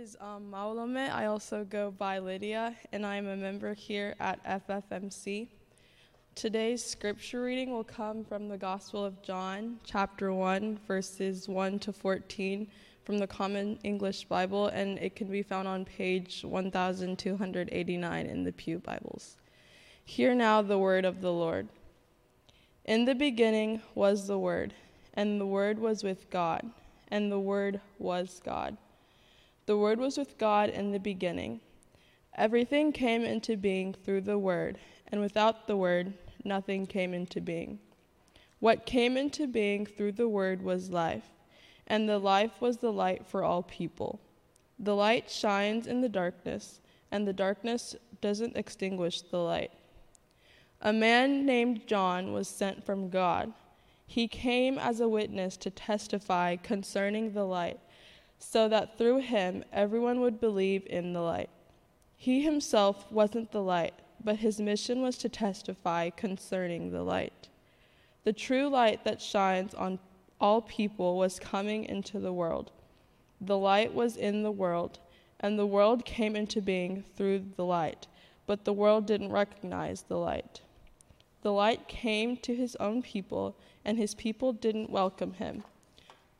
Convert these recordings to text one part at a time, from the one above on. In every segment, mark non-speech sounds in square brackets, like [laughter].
is um. I also go by Lydia, and I'm a member here at FFMC. Today's scripture reading will come from the Gospel of John, chapter 1, verses 1 to 14 from the Common English Bible, and it can be found on page 1289 in the Pew Bibles. Hear now the word of the Lord. In the beginning was the Word, and the Word was with God, and the Word was God. The Word was with God in the beginning. Everything came into being through the Word, and without the Word, nothing came into being. What came into being through the Word was life, and the life was the light for all people. The light shines in the darkness, and the darkness doesn't extinguish the light. A man named John was sent from God. He came as a witness to testify concerning the light so that through him everyone would believe in the light. He himself wasn't the light, but his mission was to testify concerning the light. The true light that shines on all people was coming into the world. The light was in the world, and the world came into being through the light, but the world didn't recognize the light. The light came to his own people, and his people didn't welcome him.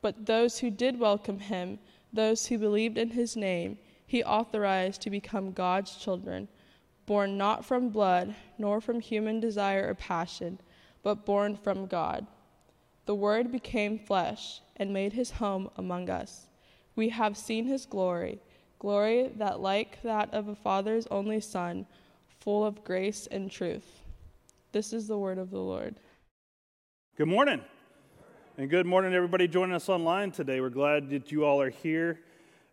But those who did welcome him, those who believed in his name, he authorized to become God's children, born not from blood, nor from human desire or passion, but born from God. The Word became flesh and made his home among us. We have seen his glory, glory that like that of a father's only son, full of grace and truth. This is the word of the Lord. Good morning. And good morning, everybody joining us online today. We're glad that you all are here,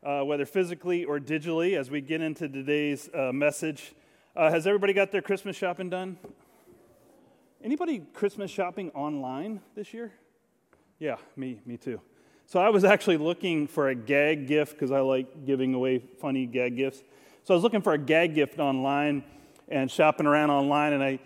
uh, whether physically or digitally, as we get into today's uh, message. Uh, has everybody got their Christmas shopping done? Anybody Christmas shopping online this year? Yeah, me, me too. So I was actually looking for a gag gift because I like giving away funny gag gifts. So I was looking for a gag gift online and shopping around online, and I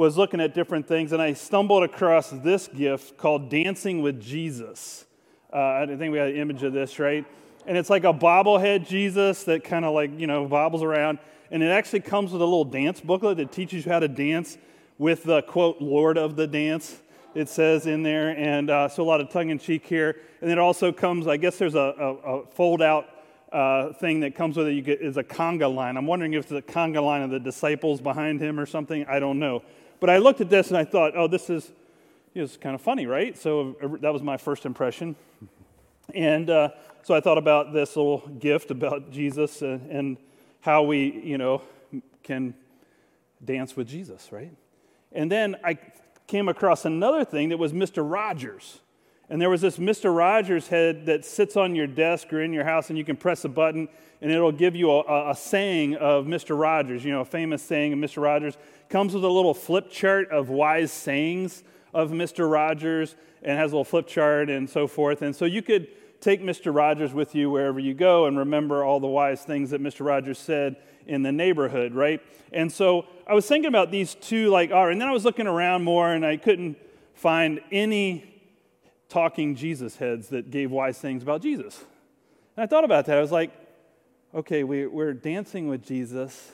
was looking at different things and I stumbled across this gift called Dancing with Jesus. Uh, I think we got an image of this, right? And it's like a bobblehead Jesus that kind of like, you know, bobbles around. And it actually comes with a little dance booklet that teaches you how to dance with the quote, Lord of the dance, it says in there. And uh, so a lot of tongue in cheek here. And it also comes, I guess there's a, a, a fold out uh, thing that comes with it you get, is a conga line. I'm wondering if it's a conga line of the disciples behind him or something. I don't know. But I looked at this and I thought, oh, this is, you know, it's kind of funny, right? So that was my first impression. And uh, so I thought about this little gift about Jesus and, and how we, you know, can dance with Jesus, right? And then I came across another thing that was Mr. Rogers. And there was this Mr. Rogers head that sits on your desk or in your house, and you can press a button, and it'll give you a, a saying of Mr. Rogers, you know, a famous saying of Mr. Rogers. Comes with a little flip chart of wise sayings of Mr. Rogers and has a little flip chart and so forth. And so you could take Mr. Rogers with you wherever you go and remember all the wise things that Mr. Rogers said in the neighborhood, right? And so I was thinking about these two, like, right, and then I was looking around more and I couldn't find any talking Jesus heads that gave wise things about Jesus. And I thought about that. I was like, okay, we, we're dancing with Jesus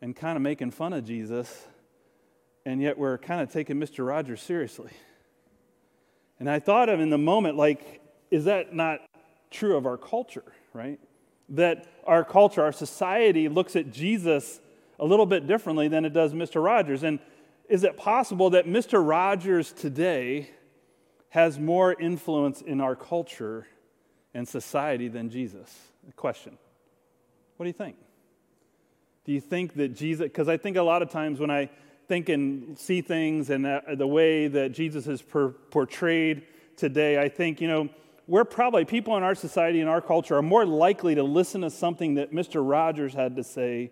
and kind of making fun of Jesus, and yet we're kind of taking Mr. Rogers seriously. And I thought of in the moment, like, is that not true of our culture, right? That our culture, our society looks at Jesus a little bit differently than it does Mr. Rogers. And is it possible that Mr. Rogers today has more influence in our culture and society than Jesus? Question. What do you think? Do you think that Jesus, because I think a lot of times when I think and see things and the way that Jesus is per, portrayed today, I think, you know, we're probably, people in our society and our culture are more likely to listen to something that Mr. Rogers had to say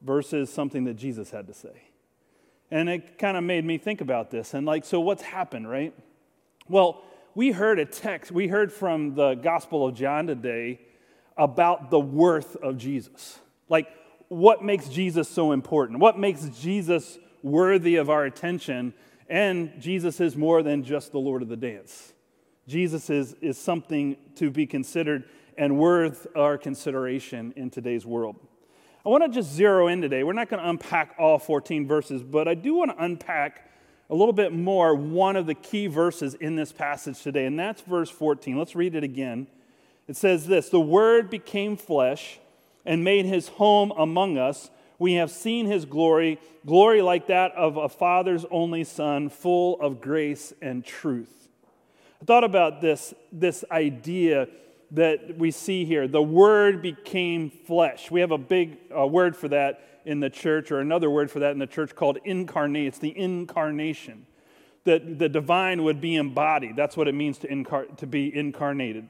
versus something that Jesus had to say. And it kind of made me think about this. And, like, so what's happened, right? Well, we heard a text, we heard from the Gospel of John today about the worth of Jesus. Like, what makes Jesus so important? What makes Jesus worthy of our attention? And Jesus is more than just the Lord of the dance. Jesus is, is something to be considered. and worth our consideration in today's world. I want to just zero in today. We're not going to unpack all 14 verses, but I do want to unpack a little bit more one of the key verses in this passage today, and that's verse 14. Let's read it again. It says this The Word became flesh and made his home among us. We have seen his glory, glory like that of a father's only son, full of grace and truth. I thought about this, this idea that we see here. The Word became flesh. We have a big uh, word for that in the church, or another word for that in the church called incarnate. It's the incarnation. That the divine would be embodied. That's what it means to, incar- to be incarnated.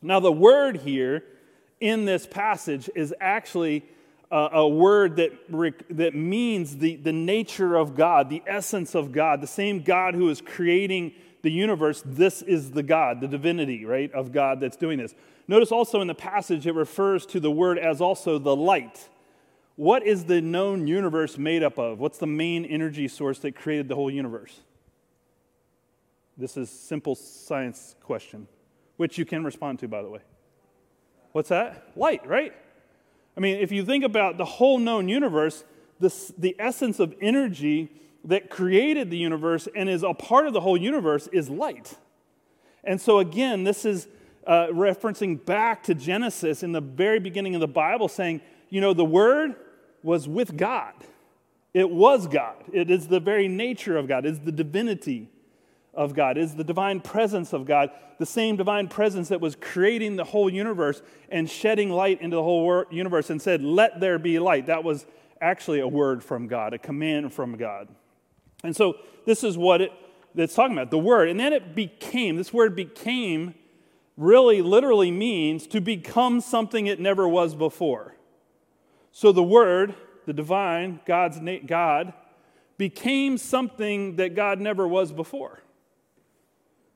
Now, the word here in this passage is actually uh, a word that, that means the, the nature of God, the essence of God, the same God who is creating the universe. This is the God, the divinity, right, of God that's doing this. Notice also in the passage it refers to the word as also the light. What is the known universe made up of? What's the main energy source that created the whole universe? This is simple science question which you can respond to, by the way. What's that? Light, right? I mean, if you think about the whole known universe, this, the essence of energy that created the universe and is a part of the whole universe is light. And so, again, this is uh, referencing back to Genesis in the very beginning of the Bible, saying, you know, the Word was with God. It was God. It is the very nature of God, it is the divinity of God, is the divine presence of God, the same divine presence that was creating the whole universe and shedding light into the whole universe and said, Let there be light. That was actually a word from God, a command from God. And so this is what it, it's talking about the word. And then it became, this word became really literally means to become something it never was before. So the word, the divine, God's God, became something that God never was before.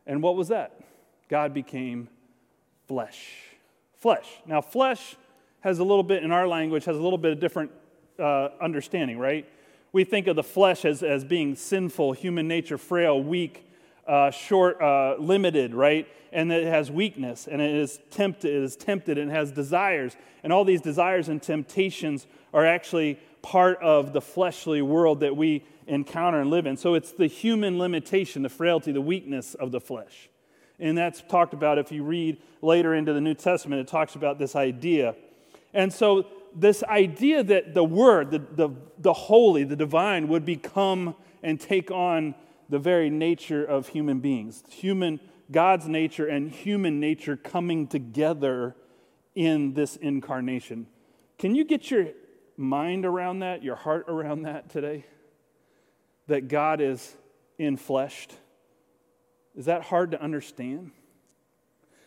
And what was that? God became flesh. Flesh. Now, flesh has a little bit, in our language, has a little bit of different uh, understanding, right? We think of the flesh as, as being sinful, human nature, frail, weak, uh, short, uh, limited, right? And it has weakness, and it is tempted, it is tempted, and has desires. And all these desires and temptations are actually part of the fleshly world that we encounter and live in. So it's the human limitation, the frailty, the weakness of the flesh. And that's talked about if you read later into the New Testament, it talks about this idea. And so, this idea that the Word, the, the, the holy, the divine, would become and take on the very nature of human beings, human, God's nature and human nature coming together in this incarnation. Can you get your mind around that, your heart around that today? that God is infleshed? Is that hard to understand?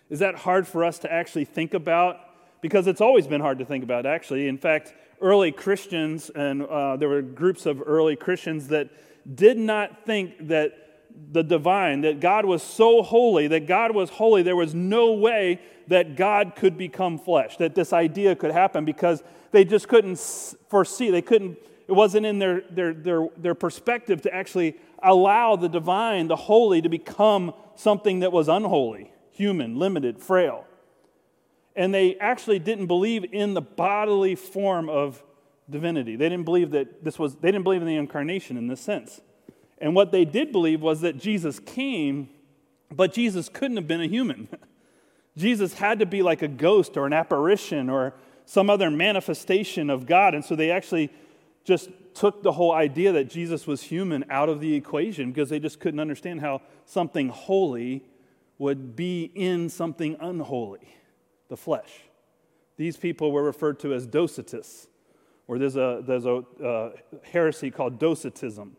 Is that hard for us to actually think about? Because it's always been hard to think about, actually. In fact, early Christians, and uh, there were groups of early Christians that did not think that the divine, that God was so holy, that God was holy, there was no way that God could become flesh, that this idea could happen because they just couldn't foresee, they couldn't it wasn't in their, their, their, their perspective to actually allow the divine, the holy, to become something that was unholy, human, limited, frail. And they actually didn't believe in the bodily form of divinity. They didn't believe that this was, they didn't believe in the incarnation in this sense. And what they did believe was that Jesus came, but Jesus couldn't have been a human. [laughs] Jesus had to be like a ghost or an apparition or some other manifestation of God. And so they actually just took the whole idea that Jesus was human out of the equation because they just couldn't understand how something holy would be in something unholy, the flesh. These people were referred to as Docetists, or there's a, there's a uh, heresy called Docetism.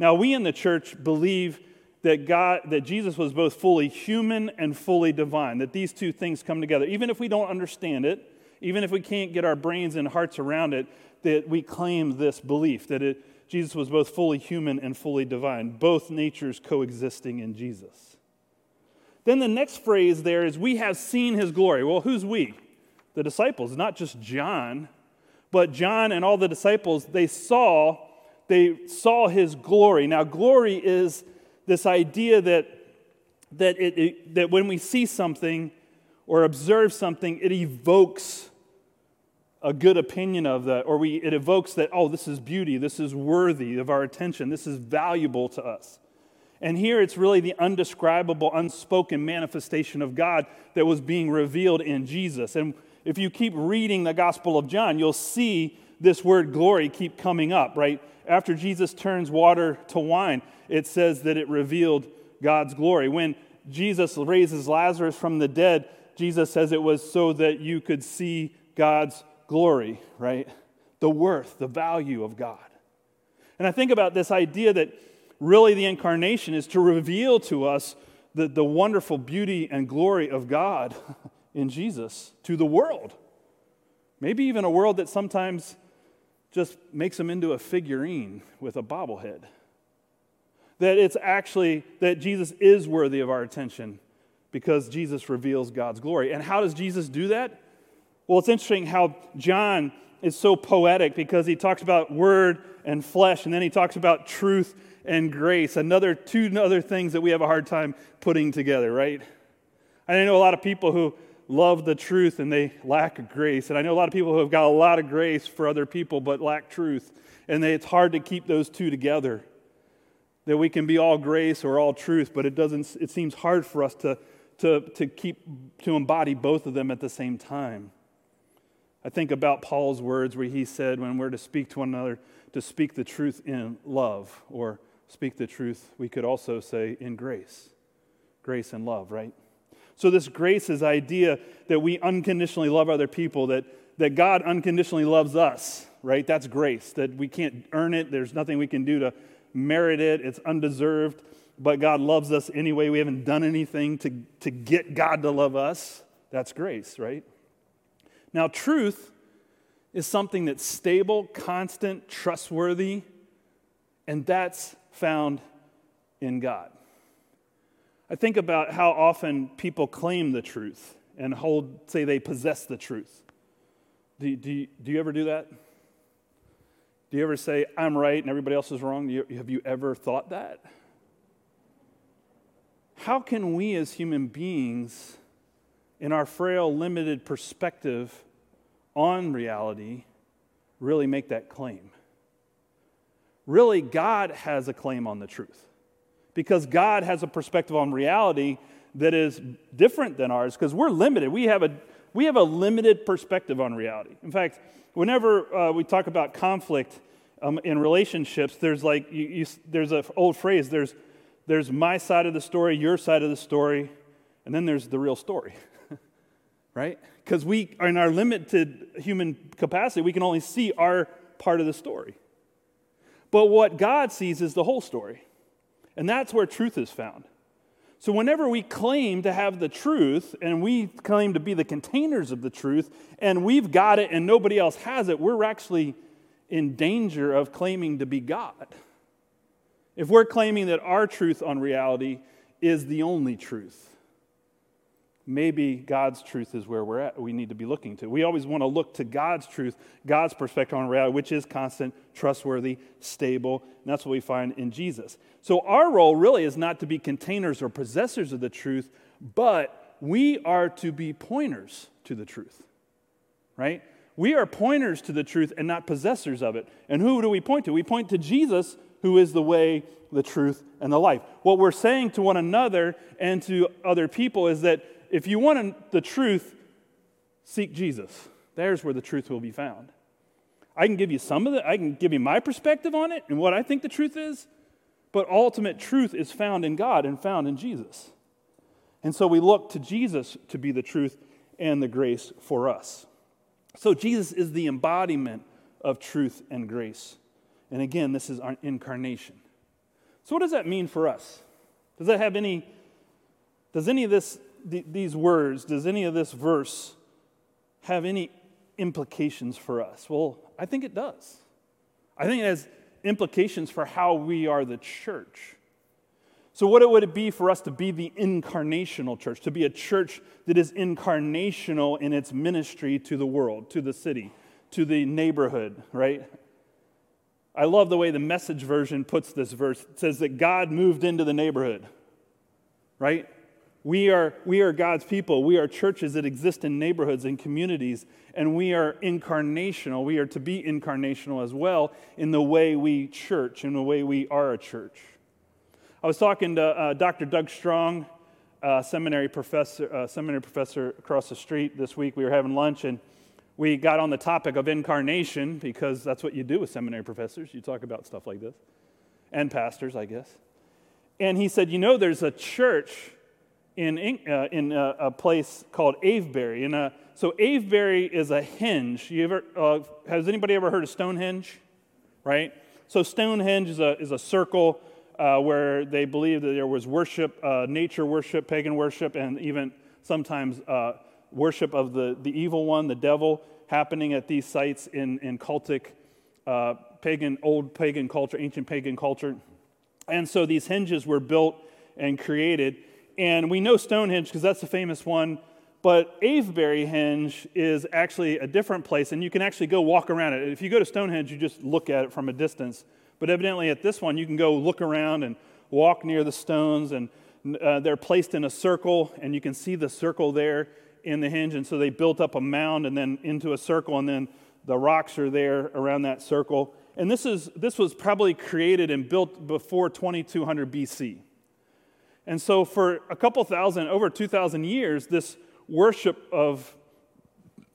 Now, we in the church believe that God, that Jesus was both fully human and fully divine, that these two things come together. Even if we don't understand it, even if we can't get our brains and hearts around it, that we claim this belief that it, Jesus was both fully human and fully divine, both natures coexisting in Jesus. Then the next phrase there is, We have seen his glory. Well, who's we? The disciples, not just John, but John and all the disciples, they saw, they saw his glory. Now, glory is this idea that, that, it, it, that when we see something, or observe something, it evokes a good opinion of that, or we, it evokes that, oh, this is beauty, this is worthy of our attention, this is valuable to us. And here it's really the undescribable, unspoken manifestation of God that was being revealed in Jesus. And if you keep reading the Gospel of John, you'll see this word glory keep coming up, right? After Jesus turns water to wine, it says that it revealed God's glory. When Jesus raises Lazarus from the dead, Jesus says it was so that you could see God's glory, right? The worth, the value of God. And I think about this idea that really the incarnation is to reveal to us the, the wonderful beauty and glory of God [laughs] in Jesus to the world. Maybe even a world that sometimes just makes them into a figurine with a bobblehead. That it's actually that Jesus is worthy of our attention because Jesus reveals God's glory. And how does Jesus do that? Well, it's interesting how John is so poetic because he talks about word and flesh, and then he talks about truth and grace. Another two other things that we have a hard time putting together, right? I know a lot of people who love the truth and they lack grace. And I know a lot of people who have got a lot of grace for other people but lack truth. And they, it's hard to keep those two together. That we can be all grace or all truth, but it doesn't it seems hard for us to, to, to keep to embody both of them at the same time. I think about Paul's words where he said when we're to speak to one another, to speak the truth in love, or speak the truth, we could also say in grace. Grace and love, right? So, this grace is idea that we unconditionally love other people, that, that God unconditionally loves us, right? That's grace, that we can't earn it. There's nothing we can do to merit it. It's undeserved, but God loves us anyway. We haven't done anything to, to get God to love us. That's grace, right? Now, truth is something that's stable, constant, trustworthy, and that's found in God. I think about how often people claim the truth and hold, say they possess the truth. Do, do, do you ever do that? Do you ever say, I'm right and everybody else is wrong? You, have you ever thought that? How can we as human beings, in our frail, limited perspective on reality, really make that claim? Really, God has a claim on the truth because God has a perspective on reality that is different than ours because we're limited. We have, a, we have a limited perspective on reality. In fact, whenever uh, we talk about conflict um, in relationships, there's like, you, you, there's an old phrase there's, there's my side of the story, your side of the story, and then there's the real story. [laughs] right? Because we, are in our limited human capacity, we can only see our part of the story. But what God sees is the whole story. And that's where truth is found. So, whenever we claim to have the truth and we claim to be the containers of the truth and we've got it and nobody else has it, we're actually in danger of claiming to be God. If we're claiming that our truth on reality is the only truth, maybe God's truth is where we're at, we need to be looking to. We always want to look to God's truth, God's perspective on reality, which is constant, trustworthy, stable, and that's what we find in Jesus. So our role really is not to be containers or possessors of the truth, but we are to be pointers to the truth, right? We are pointers to the truth and not possessors of it. And who do we point to? We point to Jesus, who is the way, the truth, and the life. What we're saying to one another and to other people is that if you want the truth, seek Jesus. There's where the truth will be found. I can give you some of it, I can give you my perspective on it and what I think the truth is, but ultimate truth is found in God and found in Jesus. And so we look to Jesus to be the truth and the grace for us. So Jesus is the embodiment of truth and grace. And again, this is our incarnation. So what does that mean for us? Does that have any does any of this th- these words, does any of this verse have any implications for us? Well, I think it does. I think it has implications for how we are the church. So, what would it be for us to be the incarnational church, to be a church that is incarnational in its ministry to the world, to the city, to the neighborhood, right? I love the way the message version puts this verse. It says that God moved into the neighborhood, right? We are, we are God's people. We are churches that exist in neighborhoods and communities, and we are incarnational. We are to be incarnational as well in the way we church, in the way we are a church. I was talking to uh, Dr. Doug Strong, uh, seminary professor, uh, seminary professor across the street this week. We were having lunch, and we got on the topic of incarnation because that's what you do with seminary professors. You talk about stuff like this, and pastors, I guess. And he said, You know, there's a church in, uh, in a, a, place called Avebury. And uh, so Avebury is a henge. You ever, uh, has anybody ever heard of Stonehenge? Right? So Stonehenge is a, is a circle uh, where they believe that there was worship, uh, nature worship, pagan worship, and even sometimes uh, worship of the, the evil one, the devil, happening at these sites in, in cultic, pagan, old pagan culture, ancient pagan culture. And so these henges were built and created. And we know Stonehenge because that's the famous one, but Avebury Henge is actually a different place, and you can actually go walk around it. If you go to Stonehenge, you just look at it from a distance. But evidently, at this one, you can go look around and walk near the stones, and uh, they're placed in a circle, and you can see the circle there in the henge. And so they built up a mound and then into a circle, and then the rocks are there around that circle. And this, is, this was probably created and built before 2200 BC. And so, for a couple thousand, over 2,000 years, this worship of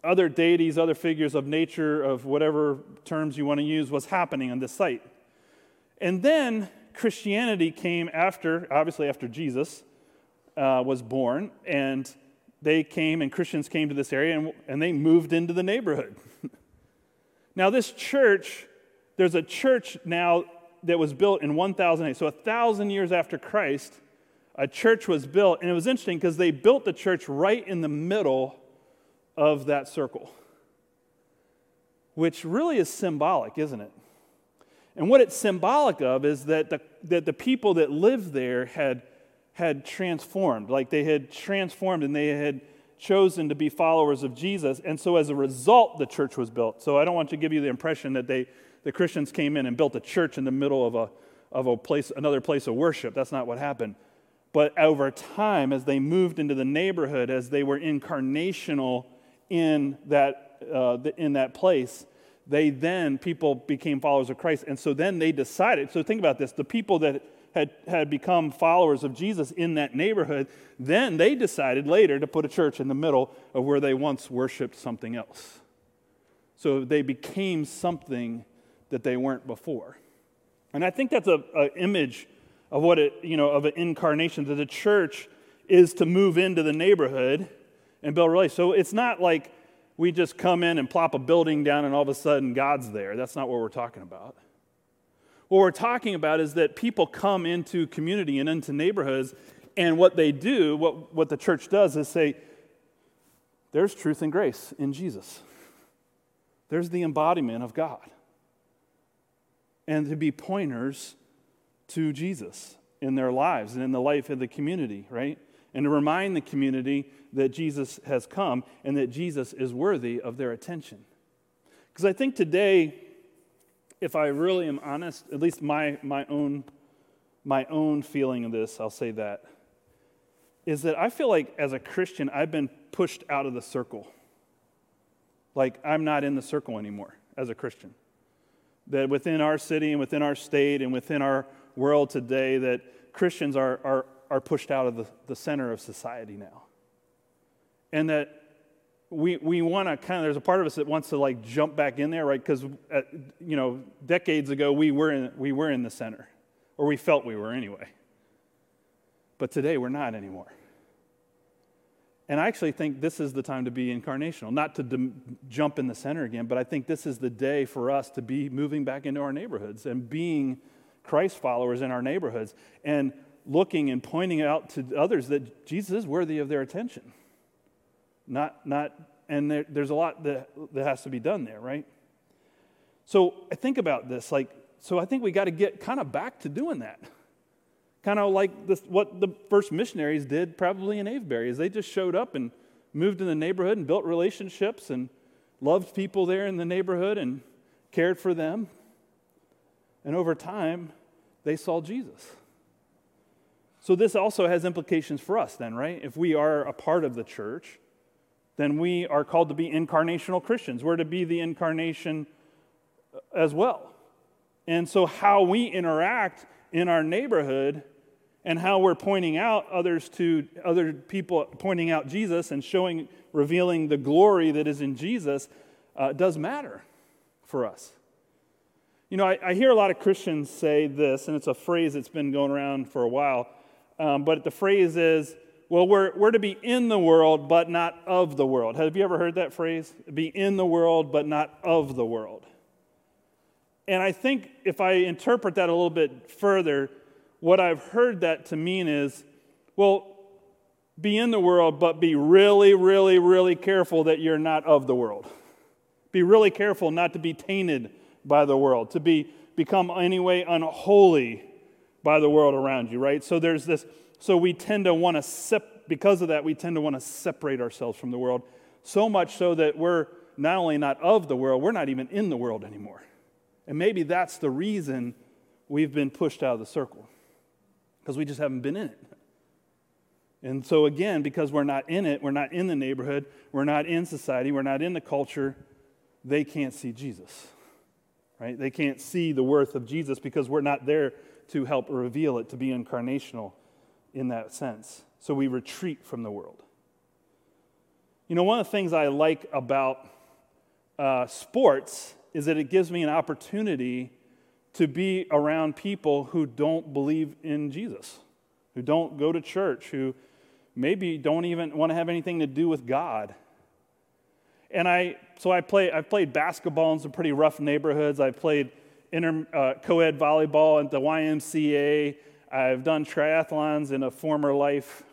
other deities, other figures of nature, of whatever terms you want to use, was happening on this site. And then Christianity came after, obviously, after Jesus uh, was born, and they came, and Christians came to this area, and, and they moved into the neighborhood. [laughs] now, this church, there's a church now that was built in 1008, so a thousand years after Christ a church was built, and it was interesting because they built the church right in the middle of that circle, which really is symbolic, isn't it? And what it's symbolic of is that the, that the people that lived there had, had transformed, like they had transformed and they had chosen to be followers of Jesus. And so as a result, the church was built. So I don't want to give you the impression that they, the Christians came in and built a church in the middle of, a, of a place, another place of worship. That's not what happened. But over time, as they moved into the neighborhood, as they were incarnational in that, uh, in that place, they then, people became followers of Christ. And so then they decided. So think about this the people that had, had become followers of Jesus in that neighborhood, then they decided later to put a church in the middle of where they once worshiped something else. So they became something that they weren't before. And I think that's an image of what it, you know, of an incarnation, that the church is to move into the neighborhood and build relations. So it's not like we just come in and plop a building down and all of a sudden God's there. That's not what we're talking about. What we're talking about is that people come into community and into neighborhoods, and what they do, what, what the church does, is say, there's truth and grace in Jesus. There's the embodiment of God. And to be pointers to Jesus in their lives and in the life of the community, right? And to remind the community that Jesus has come and that Jesus is worthy of their attention. Because I think today, if I really am honest, at least my, my, own, my own feeling of this, I'll say that, is that I feel like as a Christian, I've been pushed out of the circle. Like I'm not in the circle anymore as a Christian. That within our city and within our state and within our world today that Christians are, are, are pushed out of the, the center of society now. And that we, we want to kind of, there's a part of us that wants to like jump back in there, right? Because, uh, you know, decades ago we were, in, we were in the center, or we felt we were anyway. But today we're not anymore. And I actually think this is the time to be incarnational, not to jump in the center again, but I think this is the day for us to be moving back into our neighborhoods and being Christ followers in our neighborhoods and looking and pointing out to others that Jesus is worthy of their attention. Not, not, and there, there's a lot that, that has to be done there, right? So I think about this, like, so I think we got to get kind of back to doing that. Kind of like this, what the first missionaries did probably in Avebury, is they just showed up and moved in the neighborhood and built relationships and loved people there in the neighborhood and cared for them. And over time, they saw Jesus. So this also has implications for us, then, right? If we are a part of the church, then we are called to be incarnational Christians. We're to be the incarnation as well. And so, how we interact in our neighborhood and how we're pointing out others to other people, pointing out Jesus and showing, revealing the glory that is in Jesus, uh, does matter for us. You know, I, I, hear a lot of Christians say this, and it's a phrase that's been going around for a while, um, but the phrase is, well, we're, we're to be in the world, but not of the world. Have you ever heard that phrase? Be in the world, but not of the world. And I think if I interpret that a little bit further, what I've heard that to mean is, well, be in the world, but be really, really, really careful that you're not of the world. Be really careful not to be tainted by the world, to be become anyway unholy by the world around you, right? So there's this, so we tend to want to, sep- because of that, we tend to want to separate ourselves from the world, so much so that we're not only not of the world, we're not even in the world anymore. And maybe that's the reason we've been pushed out of the circle, because we just haven't been in it. And so, again, because we're not in it, we're not in the neighborhood, we're not in society, we're not in the culture, they can't see Jesus right? They can't see the worth of Jesus because we're not there to help reveal it, to be incarnational in that sense. So we retreat from the world. You know, one of the things I like about uh, sports is that it gives me an opportunity to be around people who don't believe in Jesus, who don't go to church, who maybe don't even want to have anything to do with God. And I, so I play, I've played basketball in some pretty rough neighborhoods. I've played inter, uh, co-ed volleyball at the YMCA. I've done triathlons in a former life.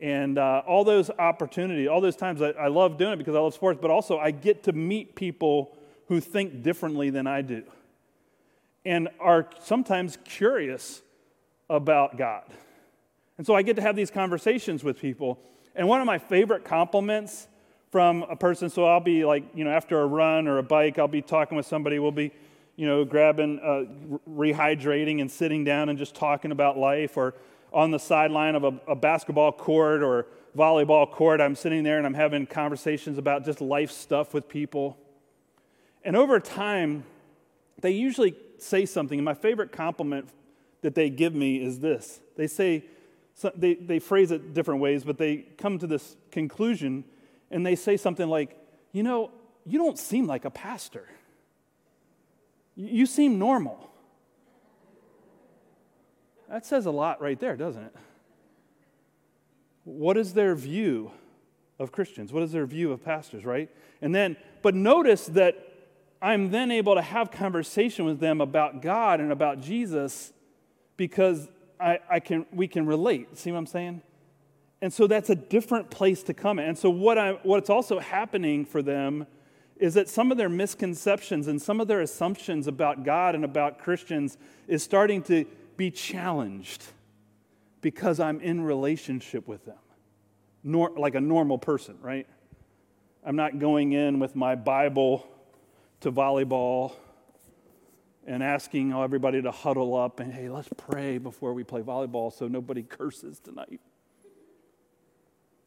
And uh, all those opportunities, all those times, I, I love doing it because I love sports, but also I get to meet people who think differently than I do and are sometimes curious about God. And so I get to have these conversations with people. And one of my favorite compliments from a person. So I'll be like, you know, after a run or a bike, I'll be talking with somebody. We'll be, you know, grabbing, uh, rehydrating and sitting down and just talking about life. Or on the sideline of a, a basketball court or volleyball court, I'm sitting there and I'm having conversations about just life stuff with people. And over time, they usually say something. And my favorite compliment that they give me is this they say, they, they phrase it different ways, but they come to this conclusion and they say something like, You know, you don't seem like a pastor. You seem normal. That says a lot right there, doesn't it? What is their view of Christians? What is their view of pastors, right? And then, but notice that I'm then able to have conversation with them about God and about Jesus because I, I can, we can relate. See what I'm saying? And so that's a different place to come. And so what I, what's also happening for them is that some of their misconceptions and some of their assumptions about God and about Christians is starting to be challenged because I'm in relationship with them, Nor, like a normal person, right? I'm not going in with my Bible to volleyball and asking everybody to huddle up and, hey, let's pray before we play volleyball so nobody [laughs] curses tonight.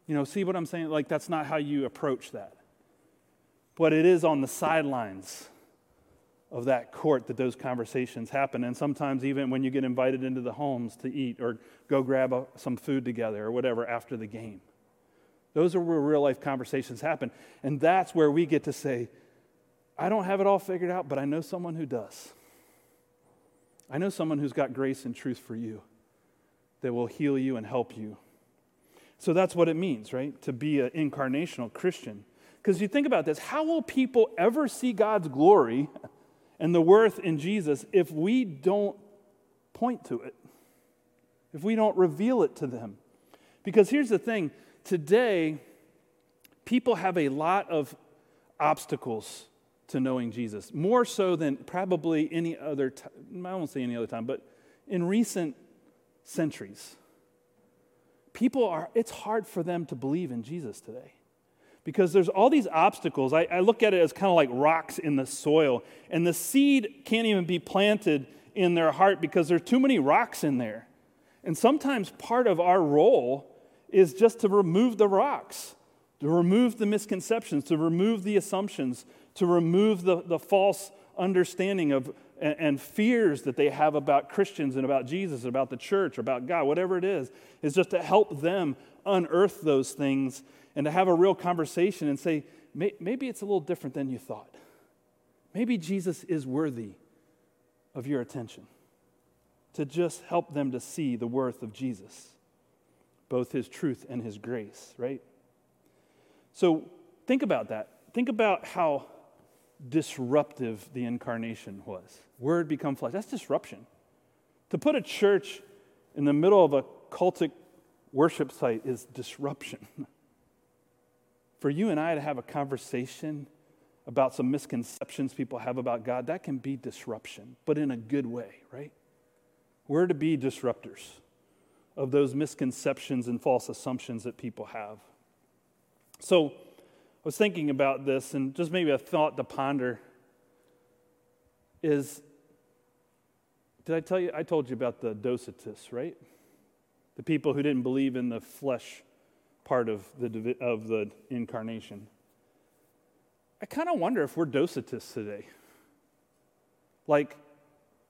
You know, see what I'm saying? Like, that's not how you approach that. But it is on the sidelines of that court that those conversations happen. And sometimes, even when you get invited into the homes to eat or go grab a, some food together or whatever after the game, those are where real life conversations happen. And that's where we get to say, I don't have it all figured out, but I know someone who does. I know someone who's got grace and truth for you that will heal you and help you so that's what it means, right? To be an incarnational Christian. Because you think about this how will people ever see God's glory and the worth in Jesus if we don't point to it? If we don't reveal it to them? Because here's the thing today, people have a lot of obstacles to knowing Jesus, more so than probably any other time. I won't say any other time, but in recent centuries people are, it's hard for them to believe in Jesus today because there's all these obstacles. I, I look at it as kind of like rocks in the soil, and the seed can't even be planted in their heart because there are too many rocks in there. And sometimes part of our role is just to remove the rocks, to remove the misconceptions, to remove the assumptions, to remove the, the false understanding of and, and fears that they have about Christians and about Jesus, and about the church, about God, whatever it is, is just to help them unearth those things and to have a real conversation and say, maybe it's a little different than you thought. Maybe Jesus is worthy of your attention. To just help them to see the worth of Jesus, both his truth and his grace, right? So think about that. Think about how disruptive the incarnation was. Word become flesh. That's disruption. To put a church in the middle of a cultic worship site is disruption. [laughs] For you and I to have a conversation about some misconceptions people have about God, that can be disruption, but in a good way, right? We're to be disruptors of those misconceptions and false assumptions that people have. So I was thinking about this, and just maybe a thought to ponder is did I tell you? I told you about the Docetists, right? The people who didn't believe in the flesh part of the, of the incarnation. I kind of wonder if we're Docetists today. Like,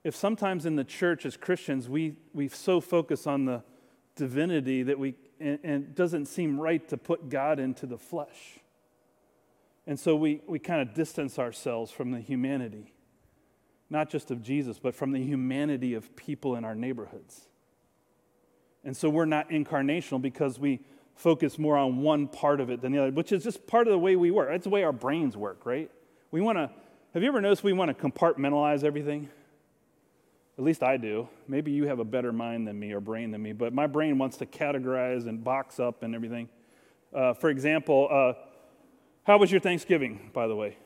if sometimes in the church as Christians we, we so focus on the divinity that we, and, and it doesn't seem right to put God into the flesh. And so we, we kind of distance ourselves from the humanity, not just of Jesus, but from the humanity of people in our neighborhoods. And so we're not incarnational because we focus more on one part of it than the other, which is just part of the way we work. That's the way our brains work, right? We want to, have you ever noticed we want to compartmentalize everything? At least I do. Maybe you have a better mind than me or brain than me, but my brain wants to categorize and box up and everything. Uh, for example, uh, how was your Thanksgiving, by the way?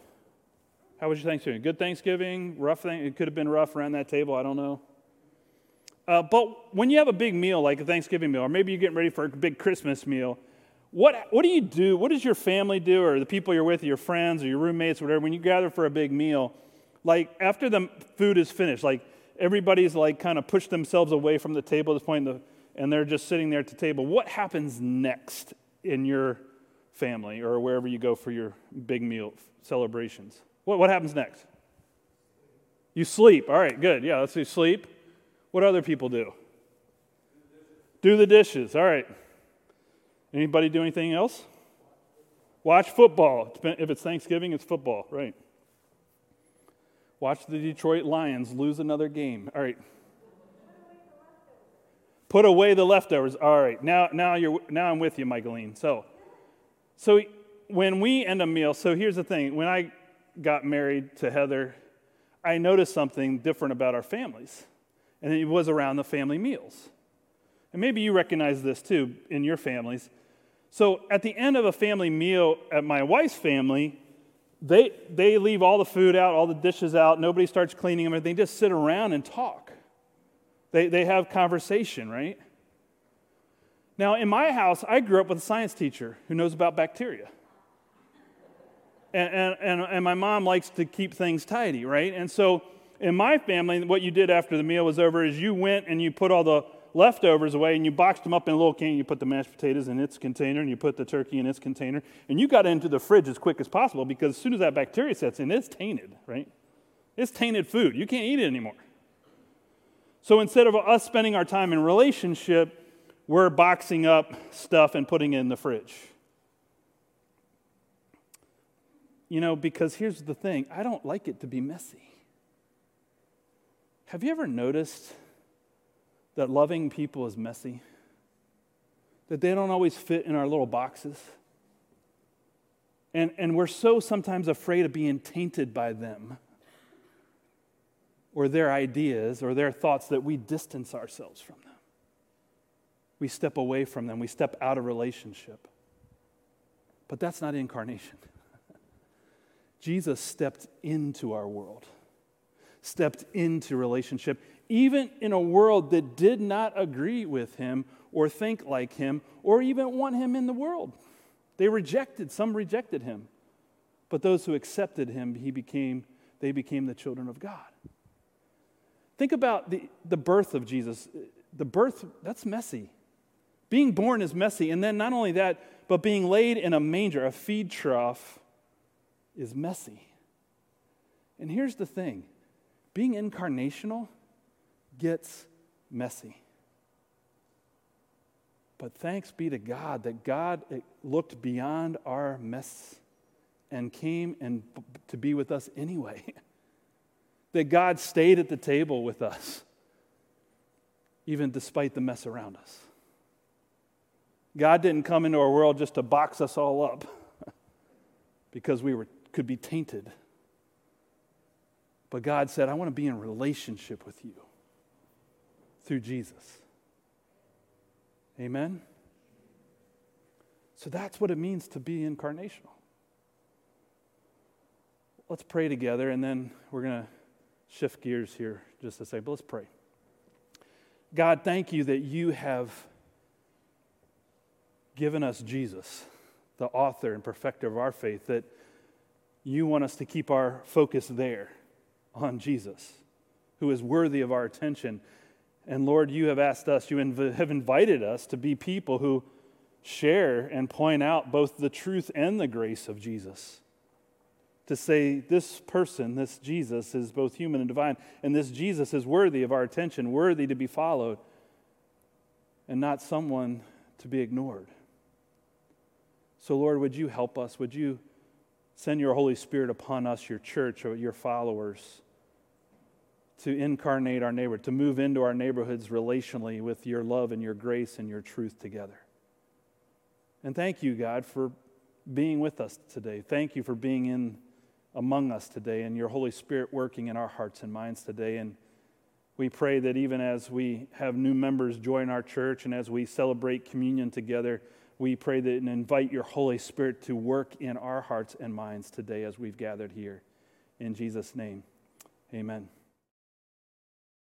How was your Thanksgiving? Good Thanksgiving? Rough thing? It could have been rough around that table. I don't know. Uh, but when you have a big meal like a Thanksgiving meal, or maybe you're getting ready for a big Christmas meal, what, what do you do? What does your family do, or the people you're with, your friends, or your roommates, whatever, when you gather for a big meal? Like after the food is finished, like everybody's like kind of pushed themselves away from the table at this point, and they're just sitting there at the table. What happens next in your family or wherever you go for your big meal celebrations? What, what happens next? You sleep. All right, good. Yeah, let's do sleep. What other people do? Do the dishes. All right. Anybody do anything else? Watch football. If it's Thanksgiving, it's football, right? Watch the Detroit Lions lose another game. All right. Put away the leftovers. All right. Now, now, you're, now I'm with you, Michaeline. So, so when we end a meal, so here's the thing. When I got married to Heather, I noticed something different about our families and it was around the family meals. And maybe you recognize this too in your families. So at the end of a family meal at my wife's family, they, they leave all the food out, all the dishes out, nobody starts cleaning them, they just sit around and talk. They, they have conversation, right? Now, in my house, I grew up with a science teacher who knows about bacteria. And, and, and, my mom likes to keep things tidy, right? And so in my family, what you did after the meal was over is you went and you put all the leftovers away and you boxed them up in a little can. You put the mashed potatoes in its container and you put the turkey in its container. And you got into the fridge as quick as possible because as soon as that bacteria sets in, it's tainted, right? It's tainted food. You can't eat it anymore. So instead of us spending our time in relationship, we're boxing up stuff and putting it in the fridge. You know, because here's the thing I don't like it to be messy. Have you ever noticed that loving people is messy? That they don't always fit in our little boxes? And, and we're so sometimes afraid of being tainted by them or their ideas or their thoughts that we distance ourselves from them. We step away from them, we step out of relationship. But that's not incarnation. Jesus stepped into our world stepped into relationship, even in a world that did not agree with him or think like him or even want him in the world. They rejected, some rejected him. But those who accepted him, he became, they became the children of God. Think about the, the birth of Jesus. the birth, that's messy. Being born is messy. And then not only that, but being laid in a manger, a feed trough, is messy. And here's the thing being incarnational gets messy. But thanks be to God that God eh, looked beyond our mess and came and to be with us anyway. [laughs] that God stayed at the table with us, even despite the mess around us. God didn't come into our world just to box us all up [laughs] because we were, could be tainted. But God said, I want to be in relationship with you through Jesus. Amen? So that's what it means to be incarnational. Let's pray together, and then we're going to shift gears here just a second. But let's pray. God, thank you that you have given us Jesus, the author and perfecter of our faith, that you want us to keep our focus there on Jesus, who is worthy of our attention and Lord, you have asked us, you inv- have invited us to be people who share and point out both the truth and the grace of Jesus. To say this person, this Jesus, is both human and divine, and this Jesus is worthy of our attention, worthy to be followed, and not someone to be ignored. So, Lord, would you help us? Would you send your Holy Spirit upon us, your church, or your followers? to incarnate our neighbor, to move into our neighborhoods relationally with your love and your grace and your truth together. And thank you, God, for being with us today. Thank you for being in among us today and your Holy Spirit working in our hearts and minds today. And we pray that even as we have new members join our church and as we celebrate communion together, we pray that and invite your Holy Spirit to work in our hearts and minds today as we've gathered here. In Jesus' name, amen.